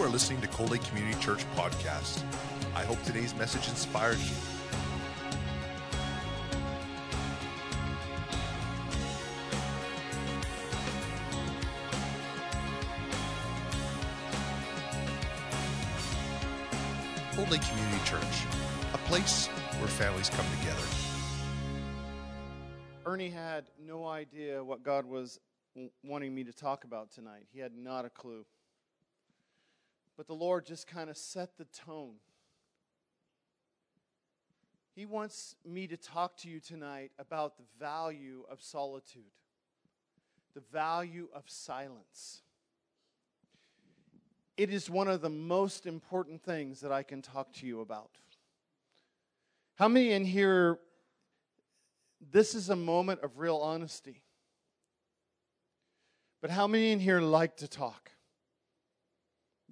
You are listening to Cold Lake Community Church podcast. I hope today's message inspired you. Cold Lake Community Church, a place where families come together. Ernie had no idea what God was wanting me to talk about tonight. He had not a clue. But the Lord just kind of set the tone. He wants me to talk to you tonight about the value of solitude, the value of silence. It is one of the most important things that I can talk to you about. How many in here, this is a moment of real honesty? But how many in here like to talk?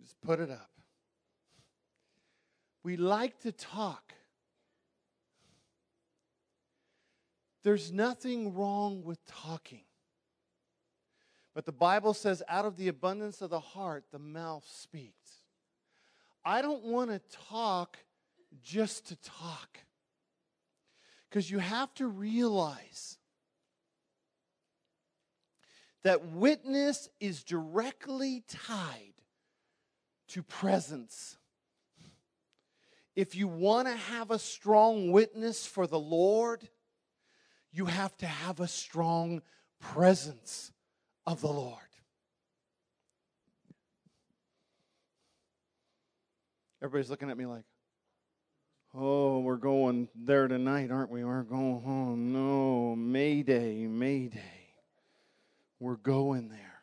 Just put it up. We like to talk. There's nothing wrong with talking. But the Bible says, out of the abundance of the heart, the mouth speaks. I don't want to talk just to talk. Because you have to realize that witness is directly tied to presence. If you want to have a strong witness for the Lord, you have to have a strong presence of the Lord. Everybody's looking at me like, oh, we're going there tonight, aren't we? We're going, oh no, Mayday, Mayday. We're going there.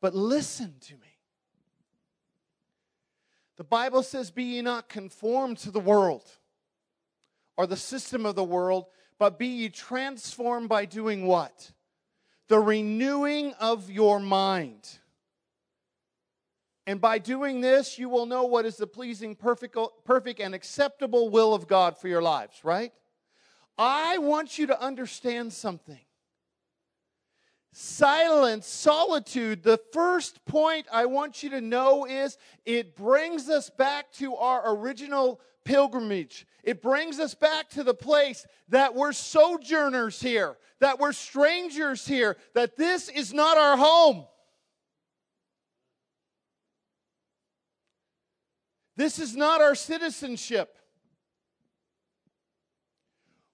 But listen to me. The Bible says, Be ye not conformed to the world or the system of the world, but be ye transformed by doing what? The renewing of your mind. And by doing this, you will know what is the pleasing, perfect, perfect, and acceptable will of God for your lives, right? I want you to understand something. Silence, solitude, the first point I want you to know is it brings us back to our original pilgrimage. It brings us back to the place that we're sojourners here, that we're strangers here, that this is not our home. This is not our citizenship.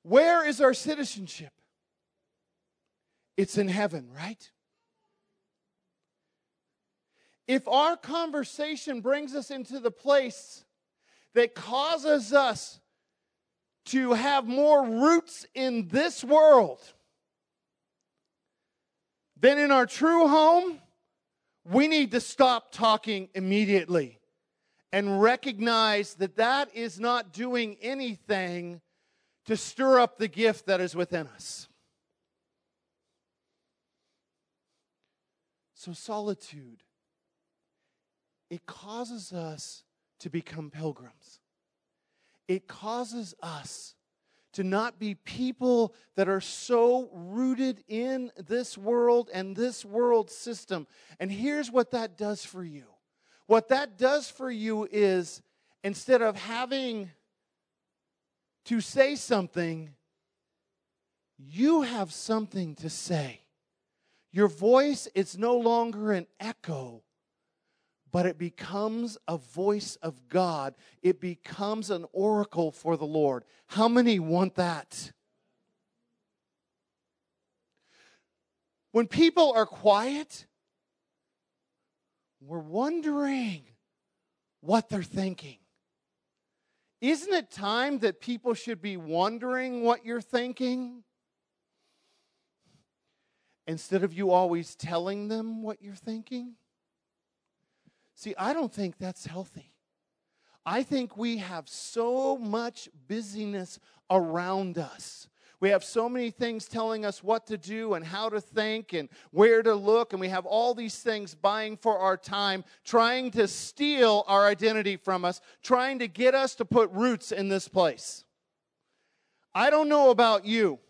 Where is our citizenship? It's in heaven, right? If our conversation brings us into the place that causes us to have more roots in this world than in our true home, we need to stop talking immediately and recognize that that is not doing anything to stir up the gift that is within us. So, solitude, it causes us to become pilgrims. It causes us to not be people that are so rooted in this world and this world system. And here's what that does for you what that does for you is instead of having to say something, you have something to say. Your voice is no longer an echo, but it becomes a voice of God. It becomes an oracle for the Lord. How many want that? When people are quiet, we're wondering what they're thinking. Isn't it time that people should be wondering what you're thinking? Instead of you always telling them what you're thinking? See, I don't think that's healthy. I think we have so much busyness around us. We have so many things telling us what to do and how to think and where to look, and we have all these things buying for our time, trying to steal our identity from us, trying to get us to put roots in this place. I don't know about you,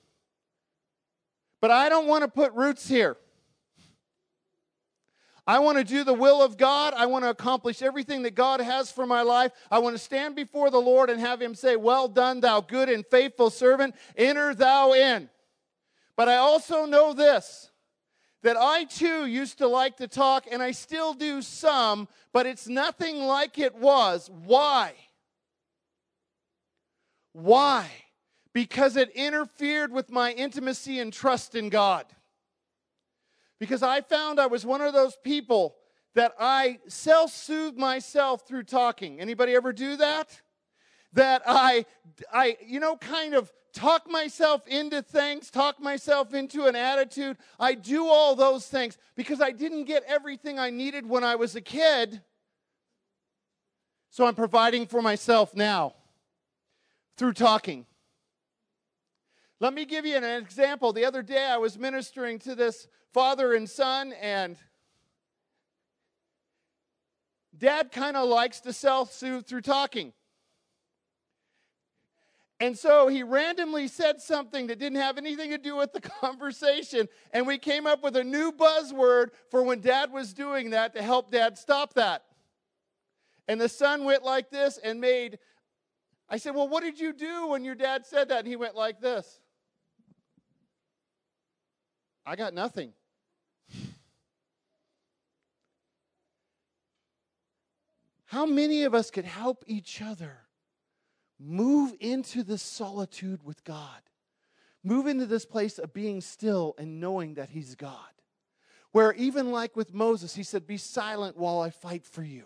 but I don't want to put roots here. I want to do the will of God. I want to accomplish everything that God has for my life. I want to stand before the Lord and have Him say, Well done, thou good and faithful servant. Enter thou in. But I also know this that I too used to like to talk, and I still do some, but it's nothing like it was. Why? Why? Because it interfered with my intimacy and trust in God. Because I found I was one of those people that I self-soothe myself through talking. Anybody ever do that? That I I you know kind of talk myself into things, talk myself into an attitude. I do all those things because I didn't get everything I needed when I was a kid. So I'm providing for myself now through talking. Let me give you an example. The other day I was ministering to this father and son, and dad kind of likes to self soothe through talking. And so he randomly said something that didn't have anything to do with the conversation. And we came up with a new buzzword for when dad was doing that to help dad stop that. And the son went like this and made, I said, Well, what did you do when your dad said that? And he went like this. I got nothing. How many of us could help each other move into this solitude with God? Move into this place of being still and knowing that He's God. Where, even like with Moses, He said, Be silent while I fight for you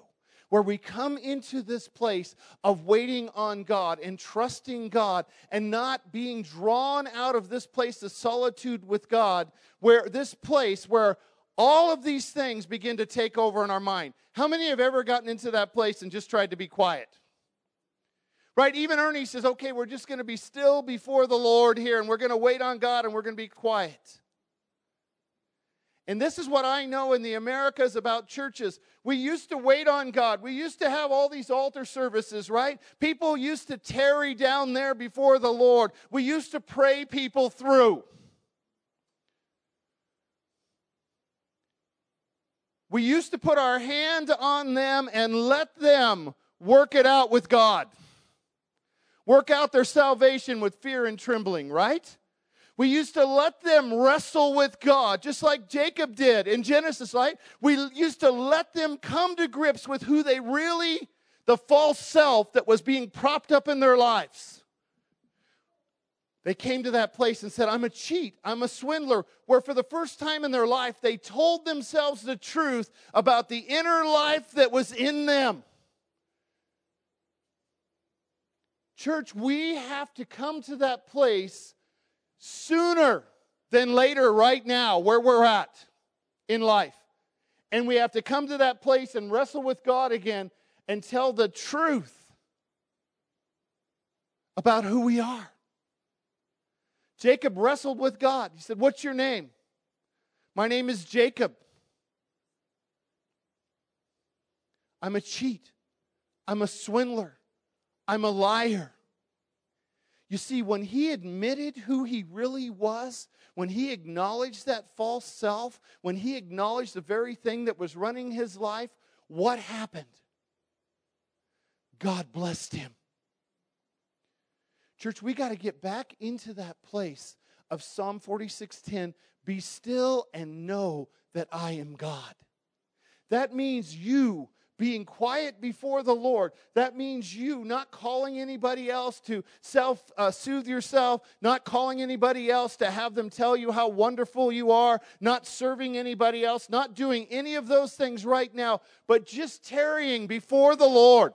where we come into this place of waiting on God and trusting God and not being drawn out of this place of solitude with God, where this place where all of these things begin to take over in our mind. How many have ever gotten into that place and just tried to be quiet? Right? Even Ernie says, okay, we're just going to be still before the Lord here and we're going to wait on God and we're going to be quiet. And this is what I know in the Americas about churches. We used to wait on God. We used to have all these altar services, right? People used to tarry down there before the Lord. We used to pray people through. We used to put our hand on them and let them work it out with God. Work out their salvation with fear and trembling, right? We used to let them wrestle with God, just like Jacob did in Genesis, right? We used to let them come to grips with who they really, the false self that was being propped up in their lives. They came to that place and said, I'm a cheat, I'm a swindler, where for the first time in their life, they told themselves the truth about the inner life that was in them. Church, we have to come to that place sooner than later, right now, where we're at in life. And we have to come to that place and wrestle with God again and tell the truth about who we are. Jacob wrestled with God. He said, What's your name? My name is Jacob. I'm a cheat. I'm a swindler. I'm a liar. You see, when he admitted who he really was, when he acknowledged that false self, when he acknowledged the very thing that was running his life, what happened? God blessed him. Church, we got to get back into that place of Psalm 46:10, be still and know that I am God. That means you being quiet before the Lord. That means you not calling anybody else to self uh, soothe yourself, not calling anybody else to have them tell you how wonderful you are, not serving anybody else, not doing any of those things right now, but just tarrying before the Lord.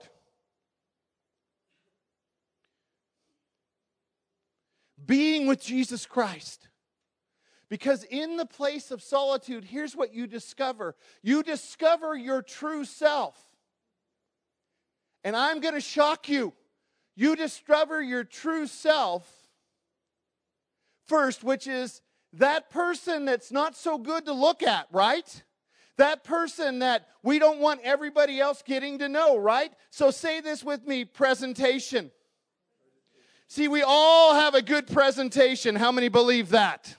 Being with Jesus Christ. Because in the place of solitude, here's what you discover you discover your true self. And I'm going to shock you. You discover your true self first, which is that person that's not so good to look at, right? That person that we don't want everybody else getting to know, right? So say this with me presentation. See, we all have a good presentation. How many believe that?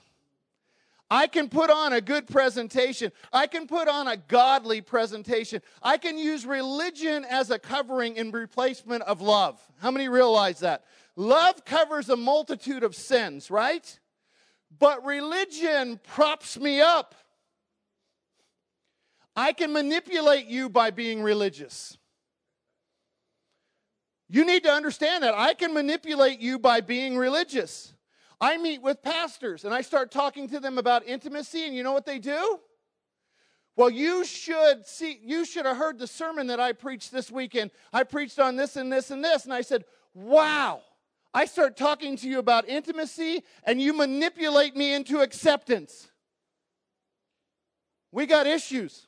I can put on a good presentation. I can put on a godly presentation. I can use religion as a covering in replacement of love. How many realize that? Love covers a multitude of sins, right? But religion props me up. I can manipulate you by being religious. You need to understand that. I can manipulate you by being religious. I meet with pastors and I start talking to them about intimacy, and you know what they do? Well, you should see, you should have heard the sermon that I preached this weekend. I preached on this and this and this, and I said, Wow. I start talking to you about intimacy, and you manipulate me into acceptance. We got issues.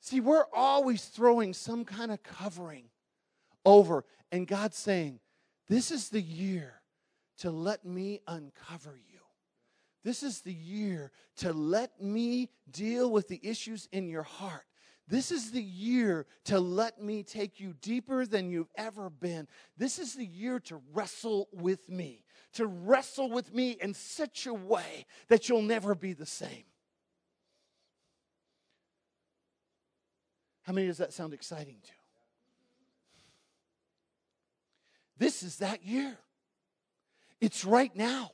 See, we're always throwing some kind of covering over, and God's saying, This is the year to let me uncover you. This is the year to let me deal with the issues in your heart. This is the year to let me take you deeper than you've ever been. This is the year to wrestle with me, to wrestle with me in such a way that you'll never be the same. How many does that sound exciting to? This is that year. It's right now.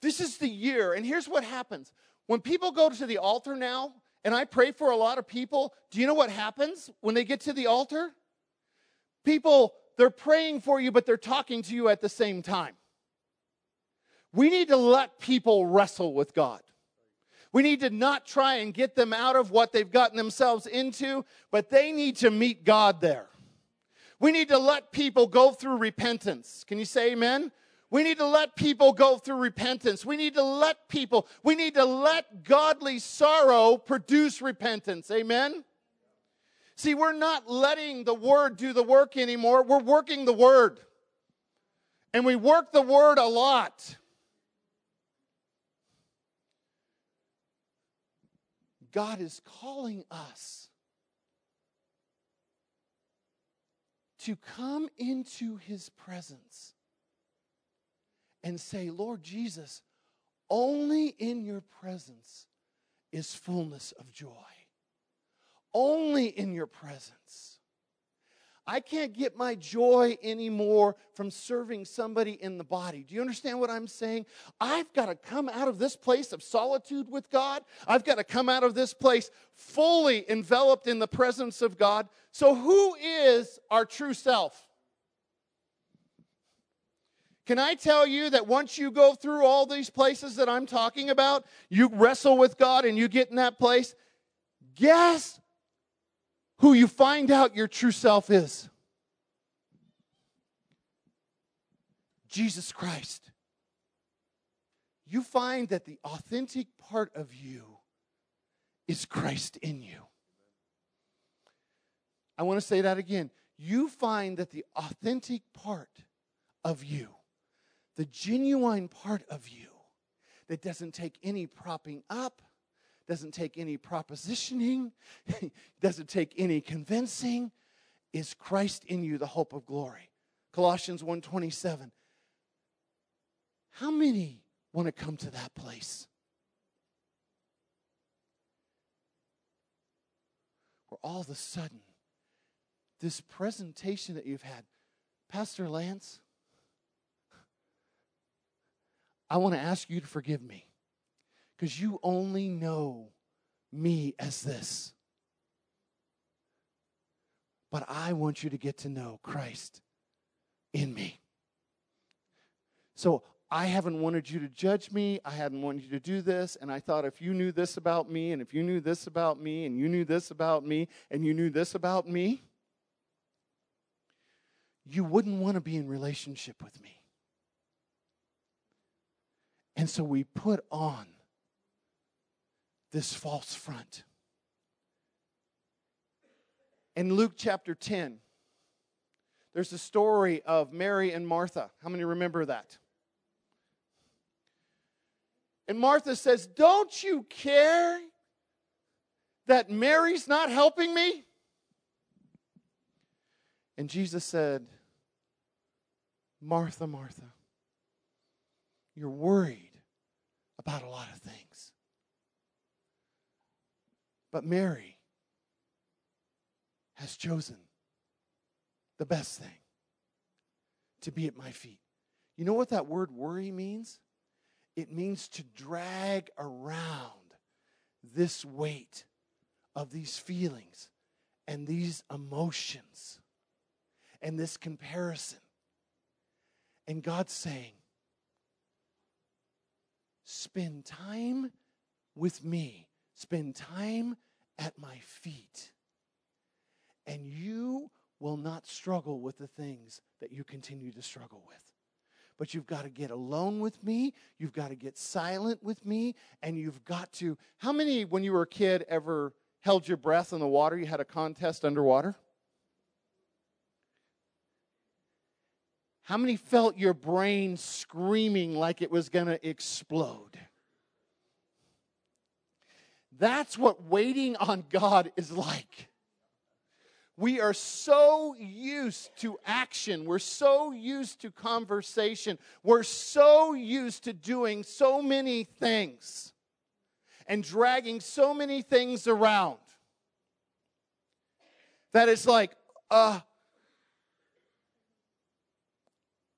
This is the year. And here's what happens when people go to the altar now, and I pray for a lot of people, do you know what happens when they get to the altar? People, they're praying for you, but they're talking to you at the same time. We need to let people wrestle with God. We need to not try and get them out of what they've gotten themselves into, but they need to meet God there. We need to let people go through repentance. Can you say amen? We need to let people go through repentance. We need to let people, we need to let godly sorrow produce repentance. Amen? See, we're not letting the word do the work anymore. We're working the word. And we work the word a lot. God is calling us to come into his presence and say, Lord Jesus, only in your presence is fullness of joy. Only in your presence. I can't get my joy anymore from serving somebody in the body. Do you understand what I'm saying? I've got to come out of this place of solitude with God. I've got to come out of this place fully enveloped in the presence of God. So, who is our true self? Can I tell you that once you go through all these places that I'm talking about, you wrestle with God and you get in that place, guess who you find out your true self is Jesus Christ. You find that the authentic part of you is Christ in you. I want to say that again. You find that the authentic part of you, the genuine part of you, that doesn't take any propping up, doesn't take any propositioning, doesn't take any convincing, is Christ in you, the hope of glory. Colossians 1:27. How many want to come to that place? Where all of a sudden, this presentation that you've had, Pastor Lance, I want to ask you to forgive me because you only know me as this. But I want you to get to know Christ in me. So I haven't wanted you to judge me. I hadn't wanted you to do this. And I thought if you knew this about me, and if you knew this about me, and you knew this about me, and you knew this about me, you wouldn't want to be in relationship with me. And so we put on this false front. In Luke chapter 10, there's a story of Mary and Martha. How many remember that? And Martha says, Don't you care that Mary's not helping me? And Jesus said, Martha, Martha, you're worried about a lot of things. But Mary has chosen the best thing to be at my feet. You know what that word worry means? It means to drag around this weight of these feelings and these emotions and this comparison. And God's saying, spend time with me, spend time at my feet, and you will not struggle with the things that you continue to struggle with. But you've got to get alone with me. You've got to get silent with me. And you've got to. How many, when you were a kid, ever held your breath in the water? You had a contest underwater? How many felt your brain screaming like it was going to explode? That's what waiting on God is like. We are so used to action. We're so used to conversation. We're so used to doing so many things and dragging so many things around that it's like, uh,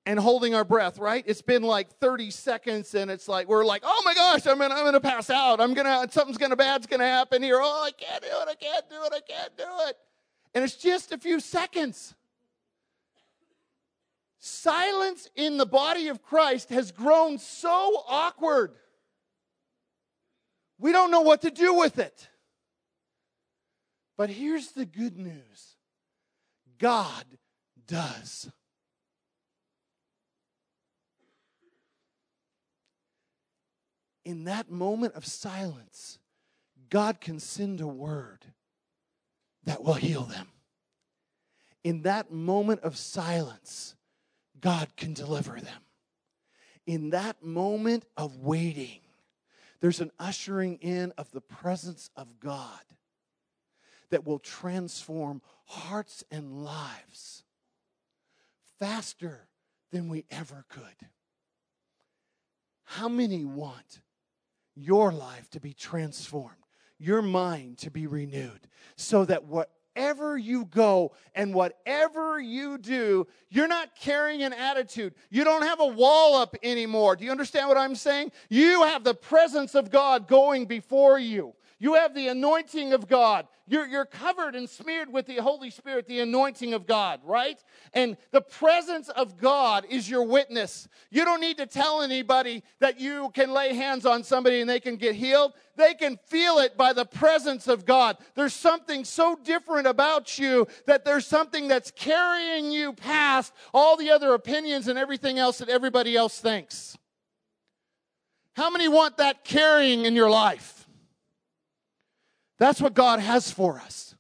and holding our breath, right? It's been like 30 seconds and it's like, we're like, oh my gosh, I'm gonna, I'm gonna pass out. I'm gonna, something's gonna bad's gonna happen here. Oh, I can't do it, I can't do it, I can't do it. And it's just a few seconds. Silence in the body of Christ has grown so awkward. We don't know what to do with it. But here's the good news God does. In that moment of silence, God can send a word that will heal them. In that moment of silence, God can deliver them. In that moment of waiting, there's an ushering in of the presence of God that will transform hearts and lives faster than we ever could. How many want your life to be transformed, your mind to be renewed, so that wherever you go and whatever you do, you're not carrying an attitude. You don't have a wall up anymore. Do you understand what I'm saying? You have the presence of God going before you. You have the anointing of God. You're, you're covered and smeared with the Holy Spirit, the anointing of God, right? And the presence of God is your witness. You don't need to tell anybody that you can lay hands on somebody and they can get healed. They can feel it by the presence of God. There's something so different about you that there's something that's carrying you past all the other opinions and everything else that everybody else thinks. How many want that carrying in your life? That's what God has for us.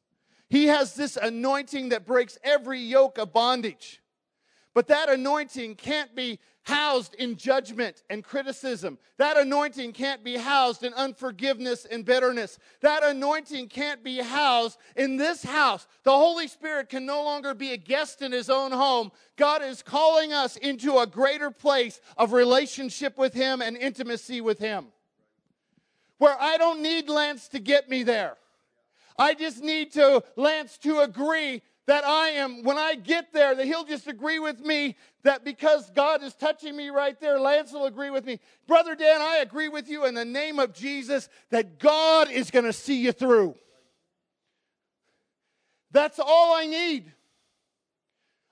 He has this anointing that breaks every yoke of bondage. But that anointing can't be housed in judgment and criticism. That anointing can't be housed in unforgiveness and bitterness. That anointing can't be housed in this house. The Holy Spirit can no longer be a guest in his own home. God is calling us into a greater place of relationship with him and intimacy with him where I don't need Lance to get me there. I just need to Lance to agree that I am, when I get there, that he'll just agree with me that because God is touching me right there, Lance will agree with me. Brother Dan, I agree with you in the name of Jesus that God is going to see you through. That's all I need.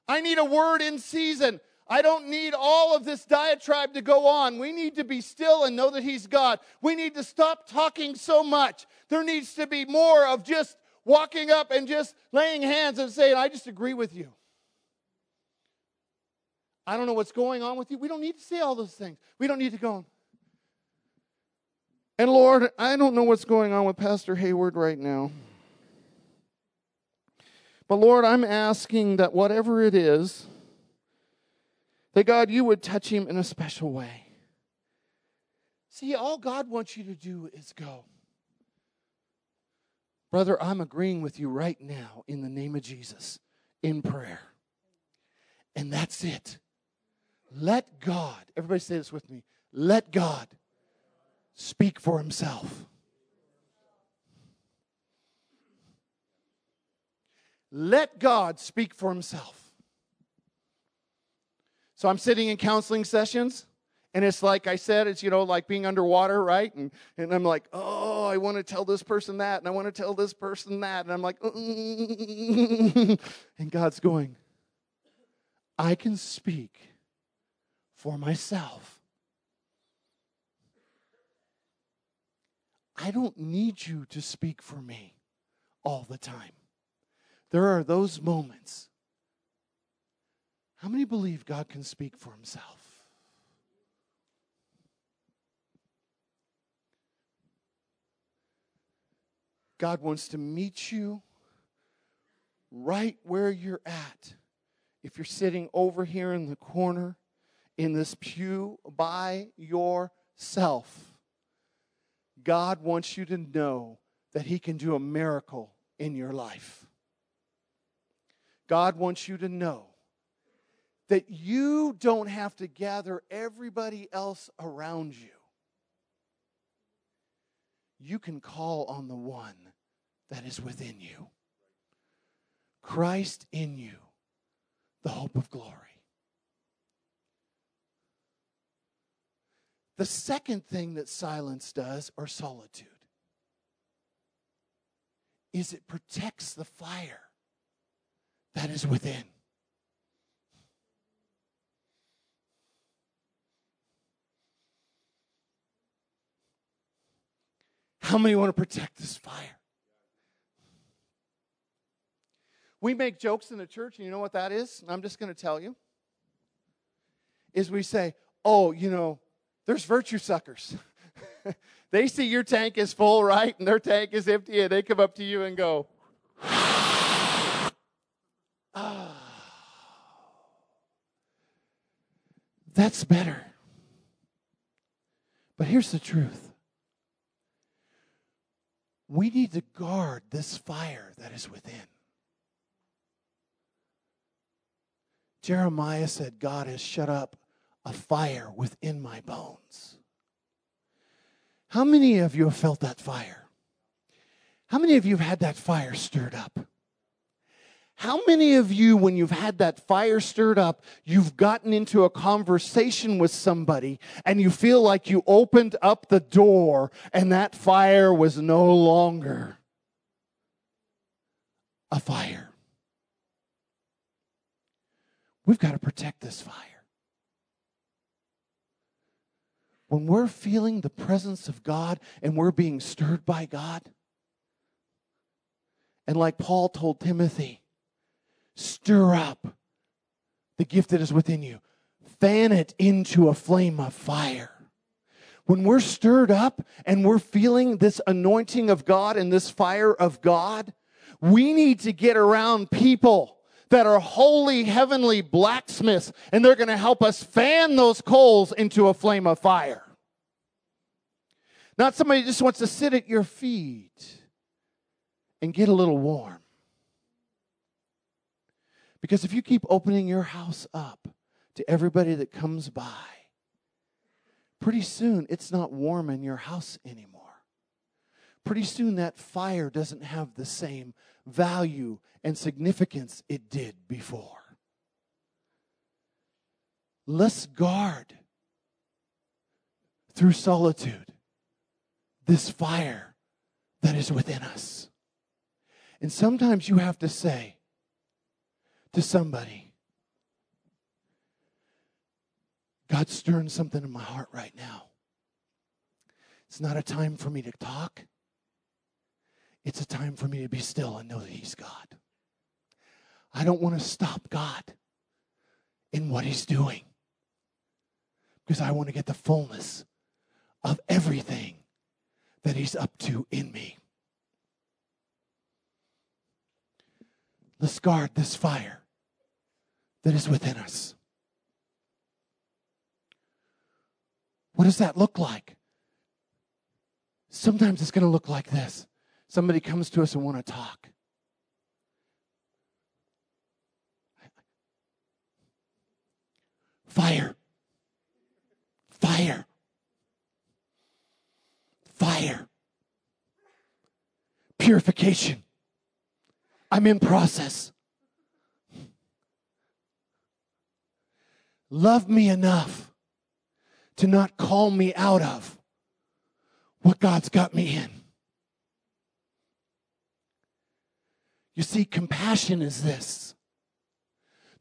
I need a word in season. I don't need all of this diatribe to go on. We need to be still and know that He's God. We need to stop talking so much. There needs to be more of just walking up and just laying hands and saying, I just agree with you. I don't know what's going on with you. We don't need to say all those things. We don't need to go. And Lord, I don't know what's going on with Pastor Hayward right now. But Lord, I'm asking that whatever it is, that God, you would touch him in a special way. See, all God wants you to do is go. Brother, I'm agreeing with you right now in the name of Jesus in prayer. And that's it. Let God, everybody say this with me Let God speak for himself. Let God speak for himself. So I'm sitting in counseling sessions, and it's like I said, it's, you know, like being underwater, right? And, and I'm like, oh, I want to tell this person that, and I want to tell this person that. And I'm like, and God's going, I can speak for myself. I don't need you to speak for me all the time. There are those moments. How many believe God can speak for himself? God wants to meet you right where you're at. If you're sitting over here in the corner in this pew by yourself, God wants you to know that He can do a miracle in your life. God wants you to know that you don't have to gather everybody else around you. You can call on the one that is within you Christ in you, the hope of glory. The second thing that silence does, or solitude, is it protects the fire that is within. How many want to protect this fire? We make jokes in the church, and you know what that is? I'm just going to tell you. Is we say, oh, you know, there's virtue suckers. they see your tank is full, right? And their tank is empty, and they come up to you and go, ah. That's better. But here's the truth we need to guard this fire that is within. Jeremiah said, God has shut up a fire within my bones. How many of you have felt that fire? How many of you have had that fire stirred up? How many of you, when you've had that fire stirred up, you've gotten into a conversation with somebody and you feel like you opened up the door and that fire was no longer a fire? We've got to protect this fire. when we're feeling the presence of God and we're being stirred by God, and like Paul told Timothy, stir up the gift that is within you, fan it into a flame of fire. When we're stirred up and we're feeling this anointing of God and this fire of God, we need to get around people that are holy heavenly blacksmiths, and they're going to help us fan those coals into a flame of fire. Not somebody just wants to sit at your feet and get a little warm. Because if you keep opening your house up to everybody that comes by, pretty soon it's not warm in your house anymore. Pretty soon that fire doesn't have the same value and significance it did before. Let's guard through solitude this fire that is within us. And sometimes you have to say to somebody, God's stirring something in my heart right now. It's not a time for me to talk. It's a time for me to be still and know that He's God. I don't want to stop God in what He's doing because I want to get the fullness of everything that He's up to in me. Let's guard this fire that is within us. What does that look like? Sometimes it's going to look like this. Somebody comes to us and want to talk. Fire. Fire. fire. Purification. I'm in process. Love me enough to not call me out of what God's got me in. You see, compassion is this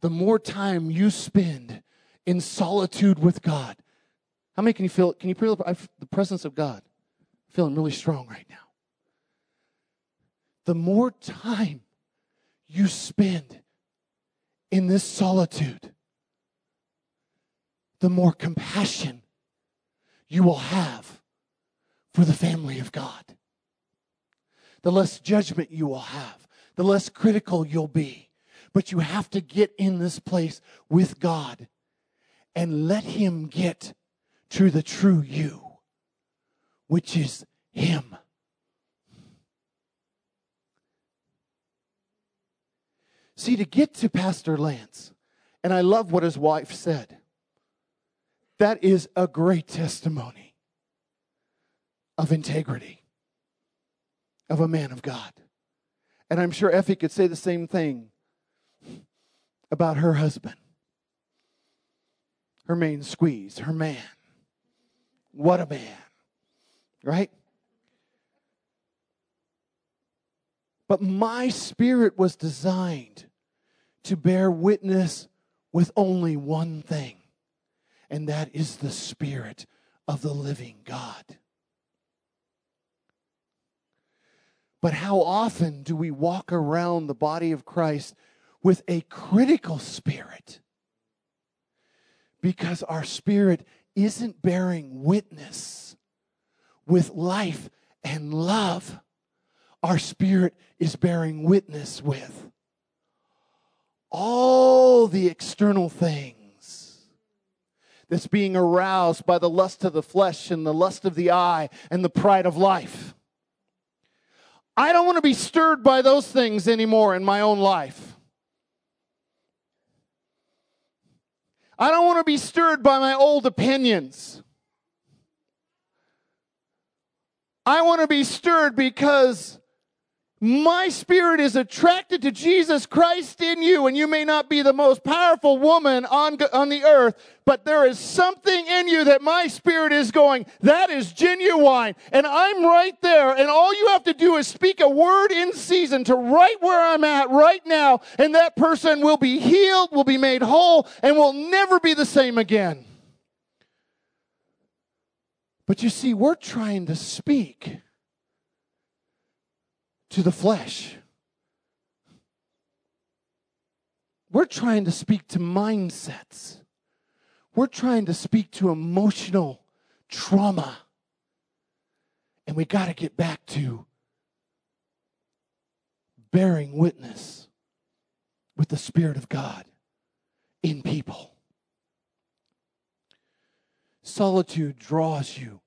the more time you spend in solitude with God. How many can you feel? Can you feel the presence of God? Feeling really strong right now. The more time you spend in this solitude, the more compassion you will have for the family of God. The less judgment you will have, the less critical you'll be. But you have to get in this place with God and let Him get to the true you, which is Him. See, to get to Pastor Lance, and I love what his wife said, that is a great testimony of integrity of a man of God. And I'm sure Effie could say the same thing about her husband. Her main squeeze, her man. What a man, right? But my spirit was designed to bear witness with only one thing, and that is the Spirit of the living God. But how often do we walk around the body of Christ with a critical spirit? Because our spirit isn't bearing witness with life and love. Our spirit is bearing witness with all the external things that's being aroused by the lust of the flesh and the lust of the eye and the pride of life. I don't want to be stirred by those things anymore in my own life. I don't want to be stirred by my old opinions. I want to be stirred because my spirit is attracted to Jesus Christ in you, and you may not be the most powerful woman on, on the earth, but there is something in you that my spirit is going, that is genuine. And I'm right there, and all you have to do is speak a word in season to right where I'm at right now, and that person will be healed, will be made whole, and will never be the same again. But you see, we're trying to speak to the flesh. We're trying to speak to mindsets. We're trying to speak to emotional trauma. And we got to get back to bearing witness with the Spirit of God in people. Solitude draws you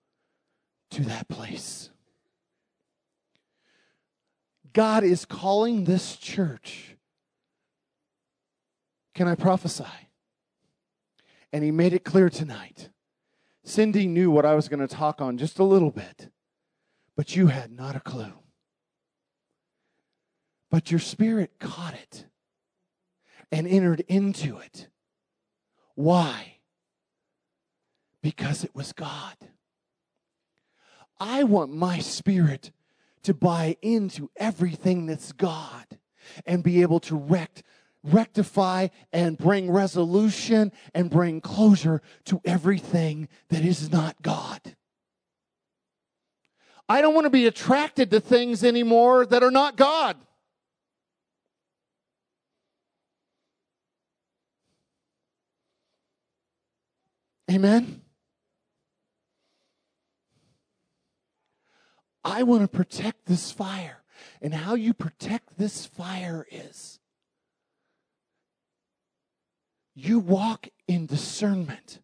to that place. God is calling this church. Can I prophesy? And he made it clear tonight. Cindy knew what I was going to talk on just a little bit, but you had not a clue. But your spirit caught it and entered into it. Why? Because it was God. I want my spirit to buy into everything that's God and be able to rect, rectify and bring resolution and bring closure to everything that is not God. I don't want to be attracted to things anymore that are not God. Amen. I want to protect this fire. And how you protect this fire is you walk in discernment.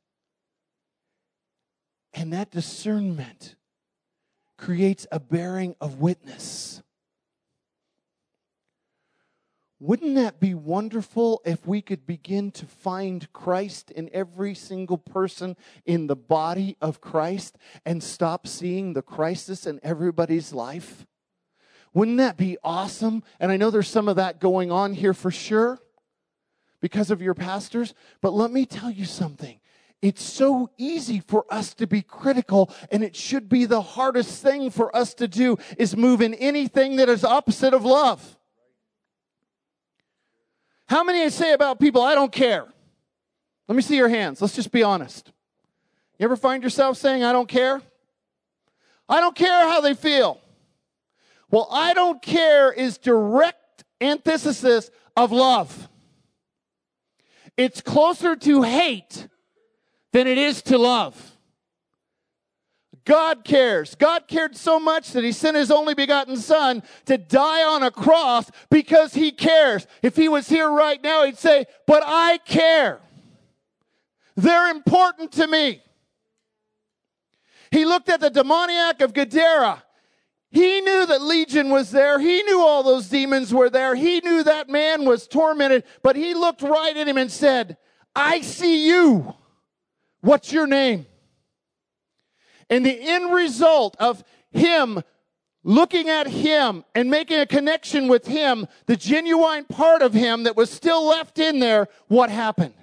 And that discernment creates a bearing of witness. Wouldn't that be wonderful if we could begin to find Christ in every single person in the body of Christ and stop seeing the crisis in everybody's life? Wouldn't that be awesome? And I know there's some of that going on here for sure because of your pastors, but let me tell you something. It's so easy for us to be critical, and it should be the hardest thing for us to do is move in anything that is opposite of love. How many say about people, I don't care? Let me see your hands. Let's just be honest. You ever find yourself saying, I don't care? I don't care how they feel. Well, I don't care is direct antithesis of love. It's closer to hate than it is to love. God cares. God cared so much that he sent his only begotten son to die on a cross because he cares. If he was here right now, he'd say, But I care. They're important to me. He looked at the demoniac of Gadara. He knew that Legion was there. He knew all those demons were there. He knew that man was tormented, but he looked right at him and said, I see you. What's your name? And the end result of him looking at him and making a connection with him, the genuine part of him that was still left in there, what happened?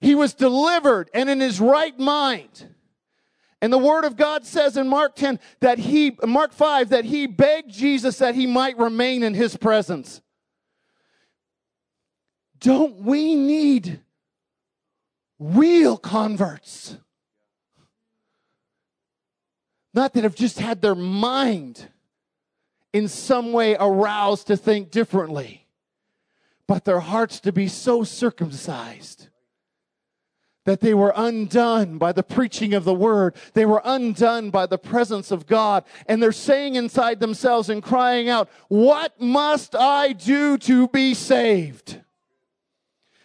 He was delivered and in his right mind. And the word of God says in Mark 10 that he, Mark 5, that he begged Jesus that he might remain in his presence. Don't we need real converts? Not that have just had their mind in some way aroused to think differently, but their hearts to be so circumcised that they were undone by the preaching of the word. They were undone by the presence of God. And they're saying inside themselves and crying out, What must I do to be saved?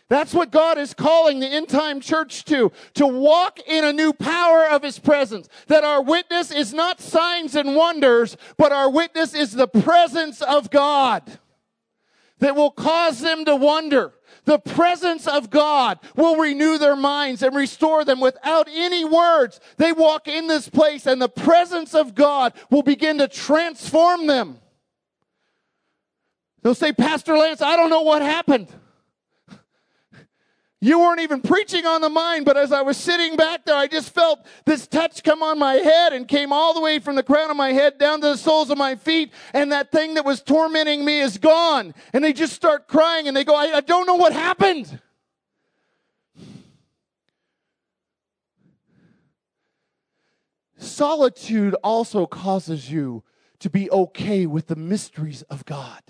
That's what God is calling the end time church to, to walk in a new power of His presence. That our witness is not signs and wonders, but our witness is the presence of God that will cause them to wonder. The presence of God will renew their minds and restore them without any words. They walk in this place and the presence of God will begin to transform them. They'll say, Pastor Lance, I don't know what happened. You weren't even preaching on the mind, but as I was sitting back there, I just felt this touch come on my head and came all the way from the crown of my head down to the soles of my feet. And that thing that was tormenting me is gone. And they just start crying and they go, I, I don't know what happened. Solitude also causes you to be okay with the mysteries of God,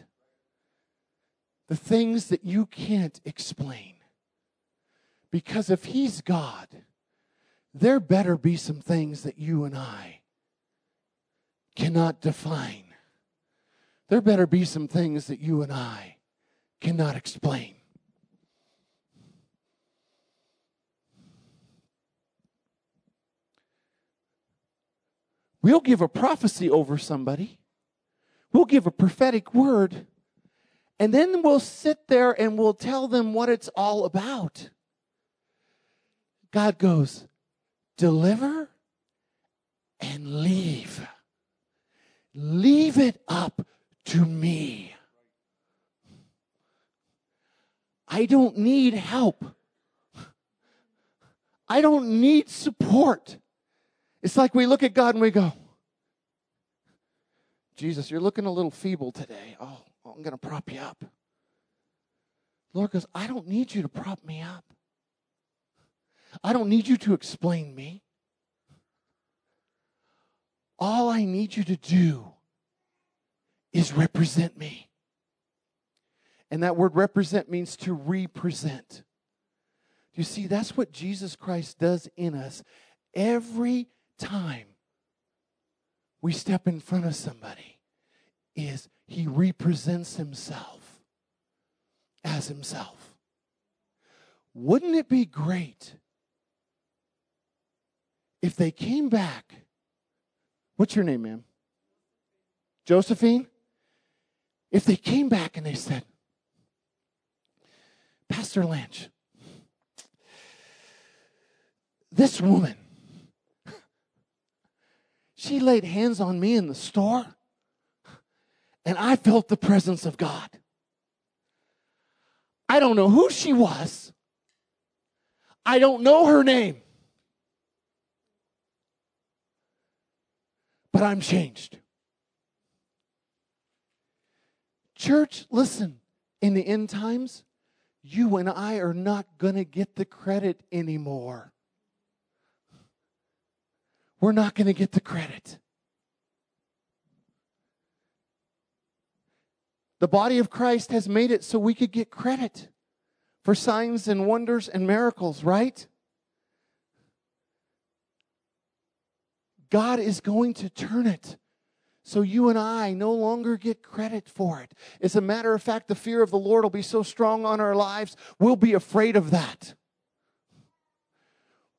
the things that you can't explain. Because if He's God, there better be some things that you and I cannot define. There better be some things that you and I cannot explain. We'll give a prophecy over somebody. We'll give a prophetic word. And then we'll sit there and we'll tell them what it's all about. God goes, deliver and leave. Leave it up to me. I don't need help. I don't need support. It's like we look at God and we go, Jesus, you're looking a little feeble today. Oh, I'm going to prop you up. Lord goes, I don't need you to prop me up. I don't need you to explain me. All I need you to do is represent me. And that word represent means to represent. You see, that's what Jesus Christ does in us every time we step in front of somebody is he represents himself as himself. Wouldn't it be great if they came back, what's your name, ma'am? Josephine? if they came back and they said, Pastor Lynch, this woman, she laid hands on me in the store and I felt the presence of God. I don't know who she was. I don't know her name. But I'm changed. Church, listen, in the end times, you and I are not going to get the credit anymore. We're not going to get the credit. The body of Christ has made it so we could get credit for signs and wonders and miracles, right? God is going to turn it so you and I no longer get credit for it. As a matter of fact, the fear of the Lord will be so strong on our lives, we'll be afraid of that.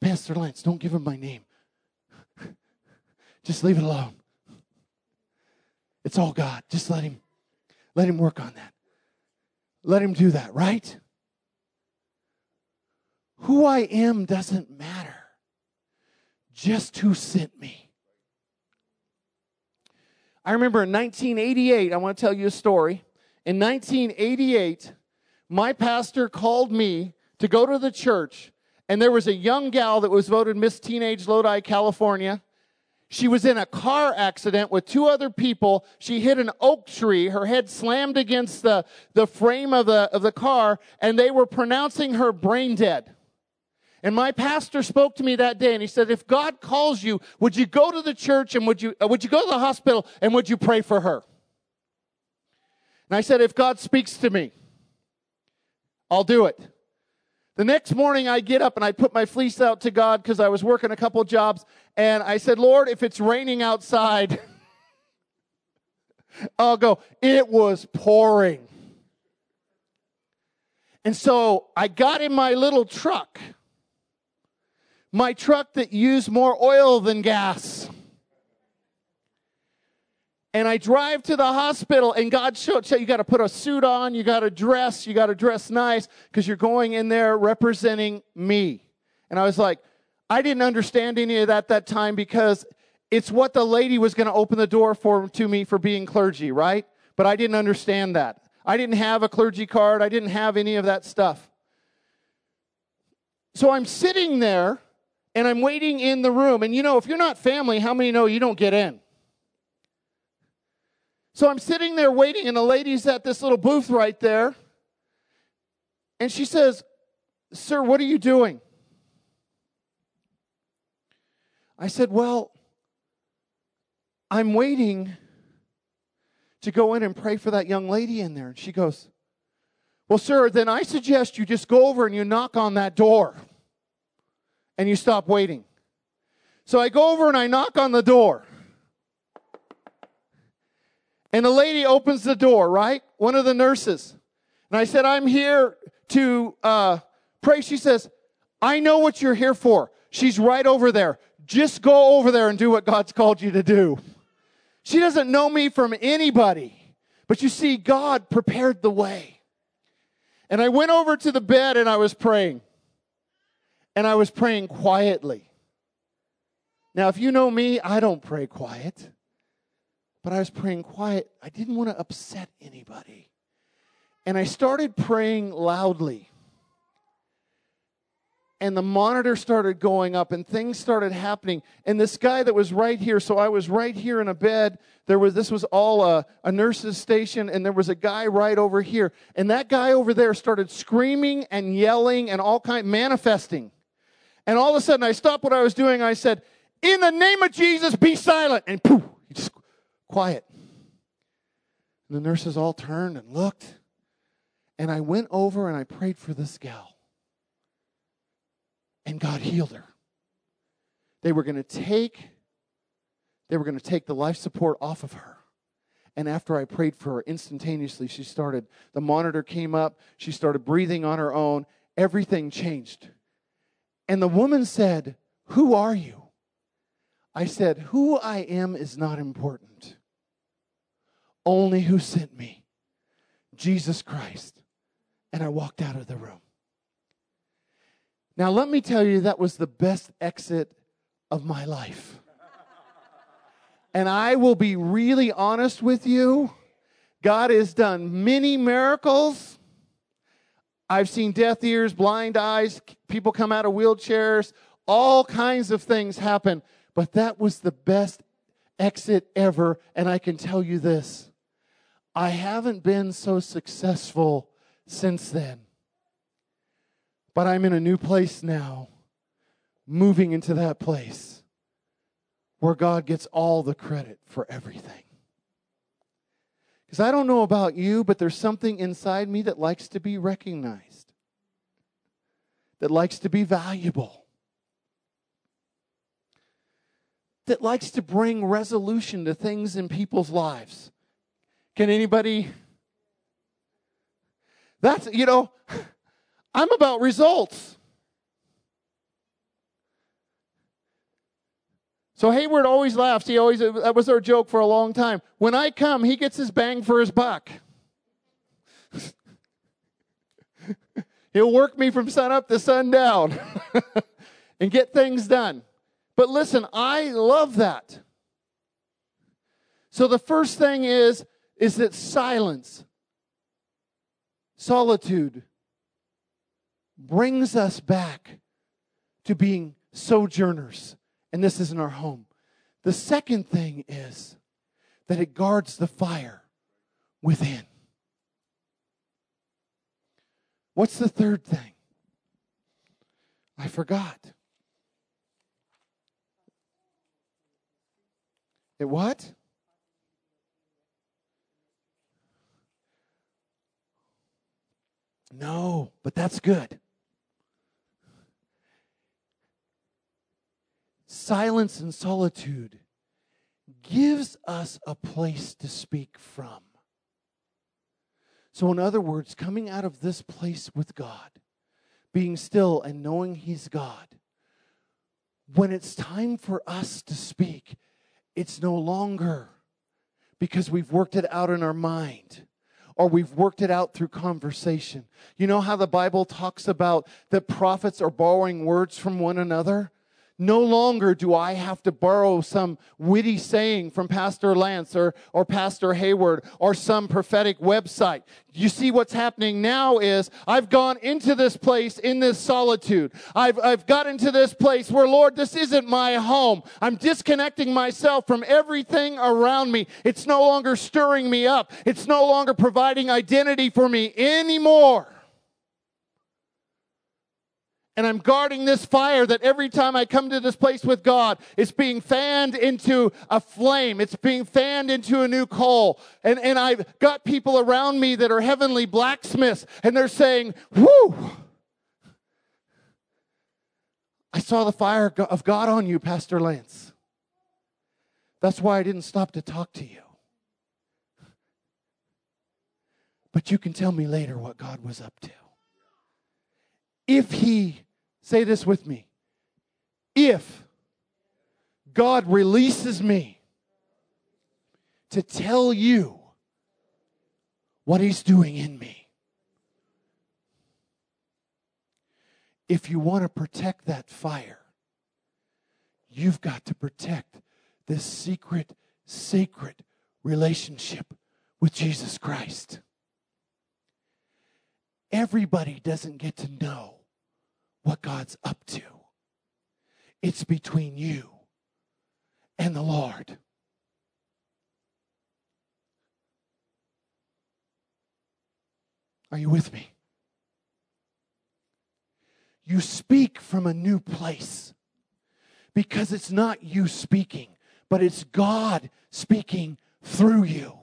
Pastor Lance, don't give him my name. Just leave it alone. It's all God. Just let him let him work on that. Let him do that, right? Who I am doesn't matter. Just who sent me. I remember in 1988, I want to tell you a story. In 1988, my pastor called me to go to the church, and there was a young gal that was voted Miss Teenage Lodi, California. She was in a car accident with two other people. She hit an oak tree. Her head slammed against the, the frame of the, of the car, and they were pronouncing her brain dead. And my pastor spoke to me that day and he said, if God calls you, would you go to the church and would you, uh, would you go to the hospital and would you pray for her? And I said, if God speaks to me, I'll do it. The next morning, I get up and I put my fleece out to God because I was working a couple jobs. And I said, Lord, if it's raining outside, I'll go. It was pouring. And so I got in my little truck, my truck that used more oil than gas and I drive to the hospital, and God showed, you got to put a suit on, you got to dress, you got to dress nice, because you're going in there representing me. And I was like, I didn't understand any of that that time because it's what the lady was going to open the door for to me for being clergy, right? But I didn't understand that. I didn't have a clergy card. I didn't have any of that stuff. So I'm sitting there and I'm waiting in the room. And you know, if you're not family, how many know you don't get in? So I'm sitting there waiting, and the lady's at this little booth right there. And she says, Sir, what are you doing? I said, Well, I'm waiting to go in and pray for that young lady in there. And she goes, Well, sir, then I suggest you just go over and you knock on that door and you stop waiting. So I go over and I knock on the door. And the lady opens the door, right? One of the nurses. And I said, I'm here to uh, pray. She says, I know what you're here for. She's right over there. Just go over there and do what God's called you to do. She doesn't know me from anybody. But you see, God prepared the way. And I went over to the bed and I was praying. And I was praying quietly. Now, if you know me, I don't pray quiet but I was praying quiet. I didn't want to upset anybody. And I started praying loudly. And the monitor started going up and things started happening. And this guy that was right here, so I was right here in a bed. There was this was all a, a nurse's station, and there was a guy right over here. And that guy over there started screaming and yelling and all kind manifesting. And all of a sudden I stopped what I was doing. I said, In the name of Jesus, be silent. And poof, just quiet. And the nurses all turned and looked. And I went over and I prayed for this gal. And God healed her. They were going to take they were going to take the life support off of her. And after I prayed for her, instantaneously she started, the monitor came up, she started breathing on her own, everything changed. And the woman said, Who are you? I said, Who I am is not important only who sent me Jesus Christ. And I walked out of the room. Now, let me tell you, that was the best exit of my life. And I will be really honest with you. God has done many miracles. I've seen deaf ears, blind eyes, people come out of wheelchairs, all kinds of things happen. But that was the best exit ever. And I can tell you this I haven't been so successful since then. But I'm in a new place now, moving into that place where God gets all the credit for everything. Because I don't know about you, but there's something inside me that likes to be recognized, that likes to be valuable, that likes to bring resolution to things in people's lives. Can anybody? That's, you know, I'm about results. So Hayward always laughs. He always that was our joke for a long time. When I come, he gets his bang for his buck. He'll work me from sun up to sundown and get things done. But listen, I love that. So the first thing is is that silence, solitude brings us back to being sojourners and this isn't our home. The second thing is that it guards the fire within. What's the third thing? I forgot. It what? No, but that's good. Silence and solitude gives us a place to speak from. So, in other words, coming out of this place with God, being still and knowing He's God, when it's time for us to speak, it's no longer because we've worked it out in our mind or we've worked it out through conversation. You know how the Bible talks about that prophets are borrowing words from one another? No longer do I have to borrow some witty saying from Pastor Lance or, or Pastor Hayward or some prophetic website. You see what's happening now is I've gone into this place in this solitude. I've, I've got into this place where, Lord, this isn't my home. I'm disconnecting myself from everything around me. It's no longer stirring me up. It's no longer providing identity for me anymore and I'm guarding this fire that every time I come to this place with God, it's being fanned into a flame. It's being fanned into a new coal. And, and I've got people around me that are heavenly blacksmiths, and they're saying, Whoo! I saw the fire of God on you, Pastor Lance. That's why I didn't stop to talk to you. But you can tell me later what God was up to. If He Say this with me. If God releases me to tell you what He's doing in me, if you want to protect that fire, you've got to protect this secret, sacred relationship with Jesus Christ. Everybody doesn't get to know what God's up to. It's between you and the Lord. Are you with me? You speak from a new place because it's not you speaking, but it's God speaking through you.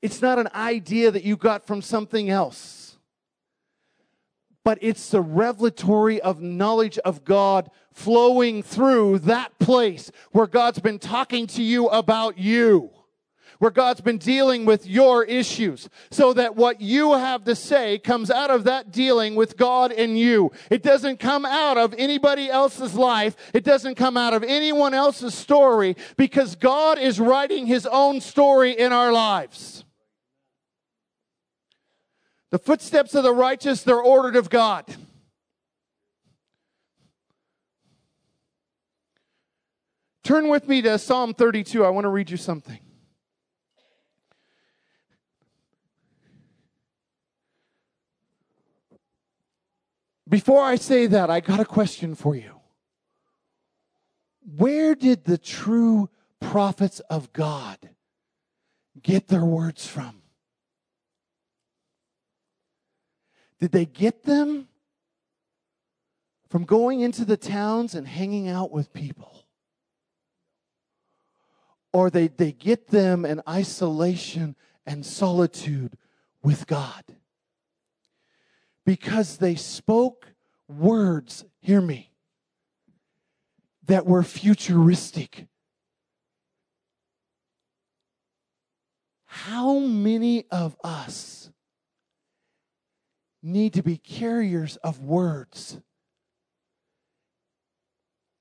It's not an idea that you got from something else but it's the revelatory of knowledge of God flowing through that place where God's been talking to you about you, where God's been dealing with your issues, so that what you have to say comes out of that dealing with God and you. It doesn't come out of anybody else's life. It doesn't come out of anyone else's story because God is writing his own story in our lives. The footsteps of the righteous, they're ordered of God. Turn with me to Psalm 32. I want to read you something. Before I say that, I got a question for you. Where did the true prophets of God get their words from? Did they get them from going into the towns and hanging out with people? Or they, they get them in isolation and solitude with God? Because they spoke words, hear me, that were futuristic. How many of us need to be carriers of words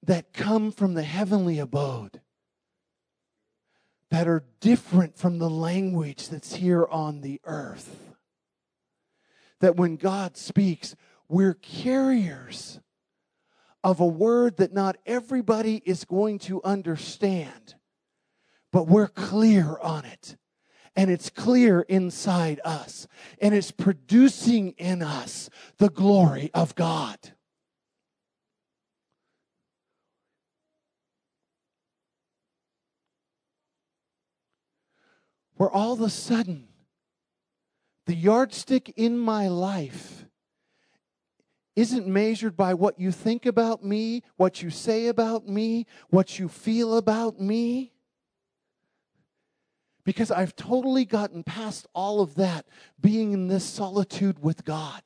that come from the heavenly abode, that are different from the language that's here on the earth? That when God speaks, we're carriers of a word that not everybody is going to understand, but we're clear on it. And it's clear inside us. And it's producing in us the glory of God. Where all of a sudden, the yardstick in my life isn't measured by what you think about me, what you say about me, what you feel about me. Because I've totally gotten past all of that being in this solitude with God.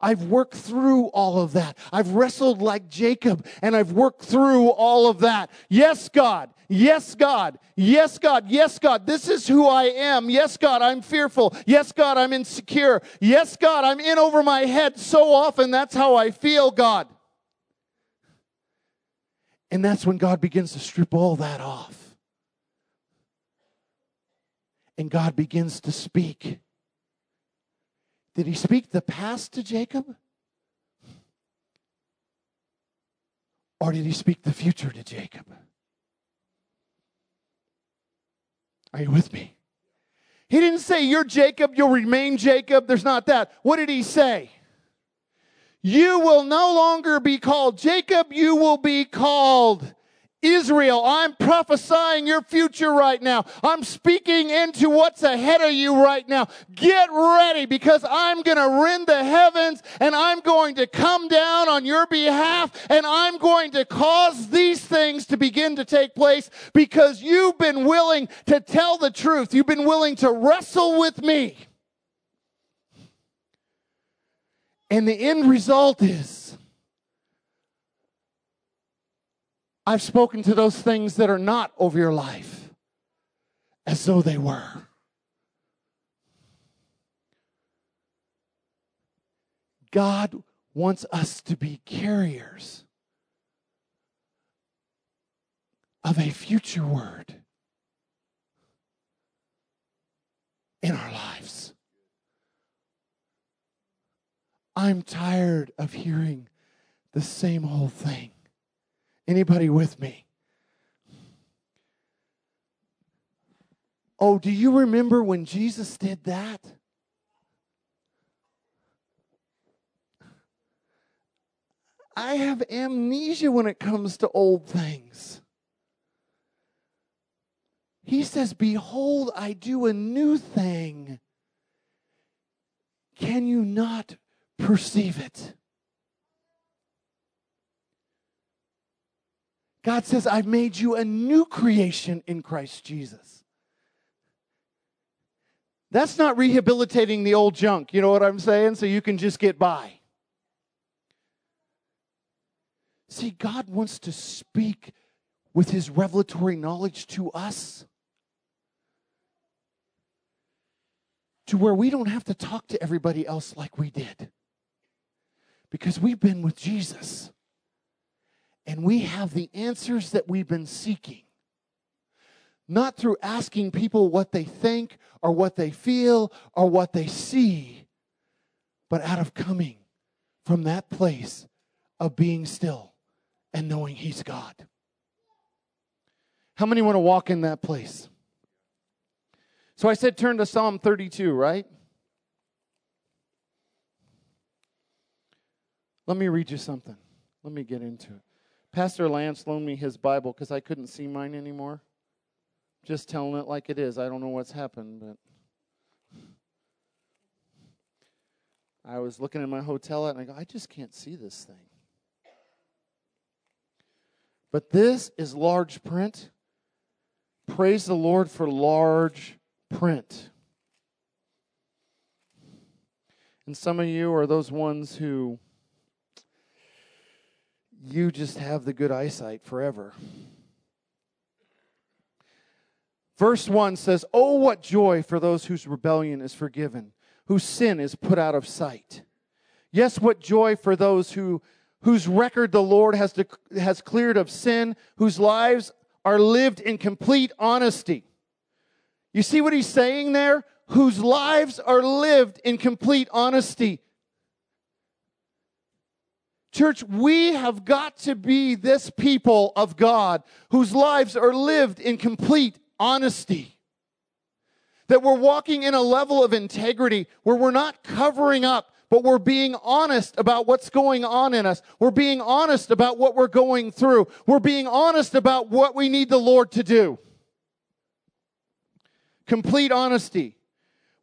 I've worked through all of that. I've wrestled like Jacob and I've worked through all of that. Yes, God. Yes, God. Yes, God. Yes, God. This is who I am. Yes, God. I'm fearful. Yes, God. I'm insecure. Yes, God. I'm in over my head so often. That's how I feel, God. And that's when God begins to strip all that off. And God begins to speak. Did he speak the past to Jacob? Or did he speak the future to Jacob? Are you with me? He didn't say, You're Jacob, you'll remain Jacob. There's not that. What did he say? You will no longer be called Jacob, you will be called Israel, I'm prophesying your future right now. I'm speaking into what's ahead of you right now. Get ready because I'm going to rend the heavens and I'm going to come down on your behalf and I'm going to cause these things to begin to take place because you've been willing to tell the truth. You've been willing to wrestle with me. And the end result is I've spoken to those things that are not over your life as though they were. God wants us to be carriers of a future word in our lives. I'm tired of hearing the same old thing. Anybody with me? Oh, do you remember when Jesus did that? I have amnesia when it comes to old things. He says, Behold, I do a new thing. Can you not perceive it? God says, I've made you a new creation in Christ Jesus. That's not rehabilitating the old junk, you know what I'm saying? So you can just get by. See, God wants to speak with his revelatory knowledge to us to where we don't have to talk to everybody else like we did because we've been with Jesus and we have the answers that we've been seeking. Not through asking people what they think or what they feel or what they see, but out of coming from that place of being still and knowing He's God. How many want to walk in that place? So I said turn to Psalm 32, right? Let me read you something. Let me get into it. Pastor Lance loaned me his Bible because I couldn't see mine anymore. Just telling it like it is. I don't know what's happened, but I was looking in my hotel and I go, I just can't see this thing. But this is large print. Praise the Lord for large print. And some of you are those ones who you just have the good eyesight forever. Verse 1 says, Oh, what joy for those whose rebellion is forgiven, whose sin is put out of sight. Yes, what joy for those who, whose record the Lord has, de- has cleared of sin, whose lives are lived in complete honesty. You see what he's saying there? Whose lives are lived in complete honesty. Church, we have got to be this people of God whose lives are lived in complete honesty. That we're walking in a level of integrity where we're not covering up, but we're being honest about what's going on in us. We're being honest about what we're going through. We're being honest about what we need the Lord to do. Complete honesty.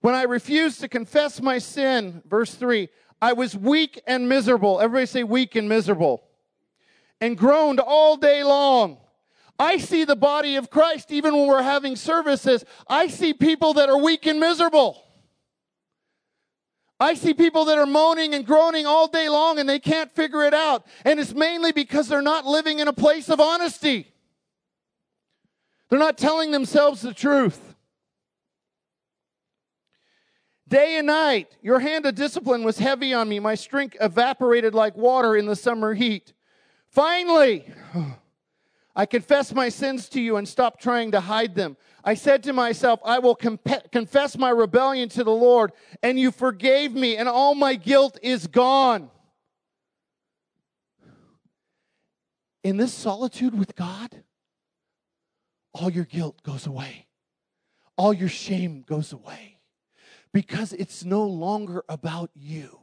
When I refuse to confess my sin, verse 3, I was weak and miserable. Everybody say weak and miserable. And groaned all day long. I see the body of Christ even when we're having services. I see people that are weak and miserable. I see people that are moaning and groaning all day long and they can't figure it out. And it's mainly because they're not living in a place of honesty. They're not telling themselves the truth. Day and night, your hand of discipline was heavy on me. My strength evaporated like water in the summer heat. Finally, I confessed my sins to you and stopped trying to hide them. I said to myself, I will confess my rebellion to the Lord, and you forgave me, and all my guilt is gone. In this solitude with God, all your guilt goes away, all your shame goes away because it's no longer about you.